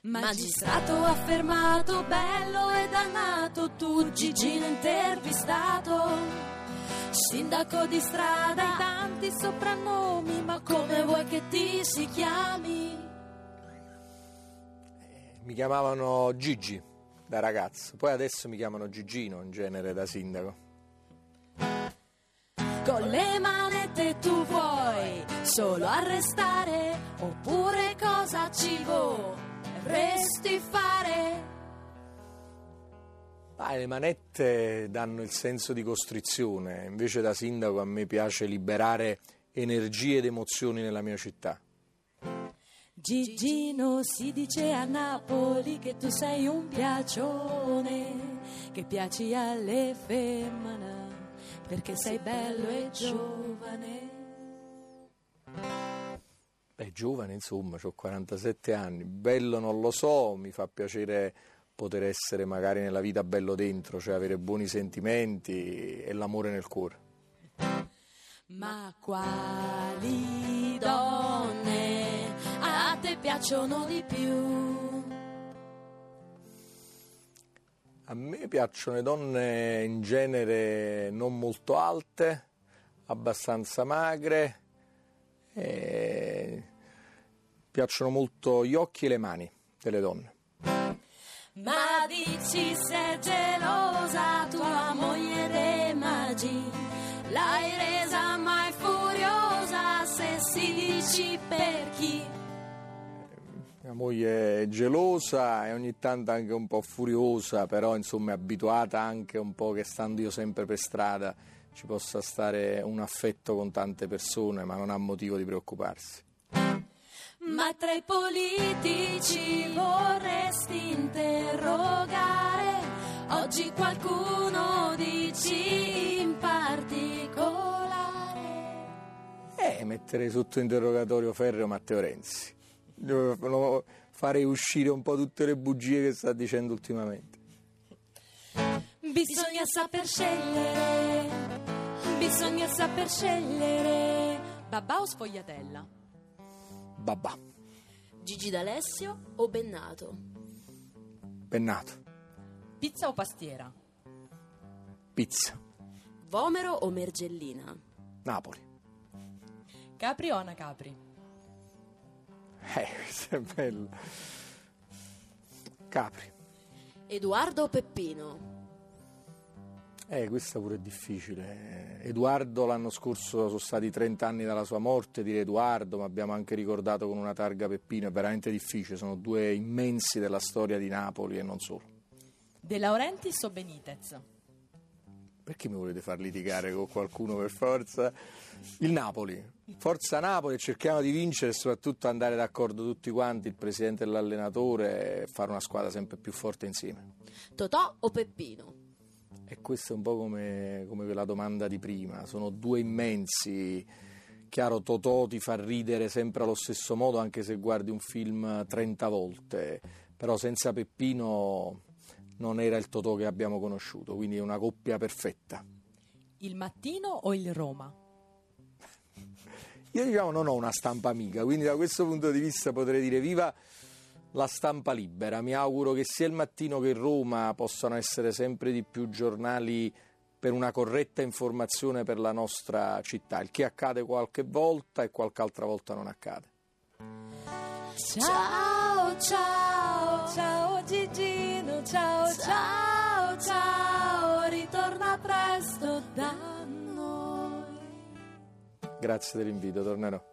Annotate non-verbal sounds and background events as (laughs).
Magistrato affermato, bello e dannato, tu Gigino intervistato. Sindaco di strada, tanti soprannomi, ma come vuoi che ti si chiami? Mi chiamavano Gigi da ragazzo, poi adesso mi chiamano Gigino in genere da sindaco. Con le manette tu vuoi solo arrestare, oppure cosa ci vorresti fare? Ah, le manette danno il senso di costrizione, invece da sindaco a me piace liberare energie ed emozioni nella mia città. Gigino si dice a Napoli che tu sei un piacione, che piaci alle femmine, perché sei bello e giovane. Beh, giovane insomma, ho 47 anni, bello non lo so, mi fa piacere poter essere magari nella vita bello dentro, cioè avere buoni sentimenti e l'amore nel cuore. Ma quali donne a te piacciono di più? A me piacciono le donne in genere non molto alte, abbastanza magre, e piacciono molto gli occhi e le mani delle donne. Ma dici sei gelosa tua moglie dei magi, l'hai resa mai furiosa se si dici per chi? Mia moglie è gelosa e ogni tanto anche un po' furiosa, però insomma è abituata anche un po' che stando io sempre per strada ci possa stare un affetto con tante persone, ma non ha motivo di preoccuparsi. Ma tra i politici vorresti interrogare oggi qualcuno dici in particolare? Eh, metterei sotto interrogatorio ferreo Matteo Renzi. Farei uscire un po' tutte le bugie che sta dicendo ultimamente. Bisogna saper scegliere, bisogna saper scegliere. Babà o sfogliatella? Babà, Gigi D'Alessio o Bennato? pennato, Pizza o pastiera? pizza, Vomero o Mergellina? Napoli. Capri o Ana Capri? (laughs) Eh, questo è bello. Capri. Edoardo o Peppino? Eh, questa pure è difficile. Edoardo l'anno scorso sono stati 30 anni dalla sua morte, dire Edoardo, ma abbiamo anche ricordato con una targa Peppino, è veramente difficile, sono due immensi della storia di Napoli e non solo. De Laurentiis o Benitez? Perché mi volete far litigare con qualcuno per forza? Il Napoli, forza Napoli, cerchiamo di vincere e soprattutto andare d'accordo tutti quanti, il presidente e l'allenatore, e fare una squadra sempre più forte insieme. Totò o Peppino? E questa è un po' come, come la domanda di prima, sono due immensi. Chiaro, Totò ti fa ridere sempre allo stesso modo, anche se guardi un film 30 volte, però senza Peppino non era il Totò che abbiamo conosciuto, quindi è una coppia perfetta. Il mattino o il Roma? Io diciamo non ho una stampa amica, quindi da questo punto di vista potrei dire viva la stampa libera. Mi auguro che sia il mattino che Roma possano essere sempre di più giornali per una corretta informazione per la nostra città. Il che accade qualche volta e qualche altra volta non accade. Ciao, ciao, ciao Gigino, ciao, ciao, ciao, ritorna presto da noi. Grazie dell'invito, tornerò.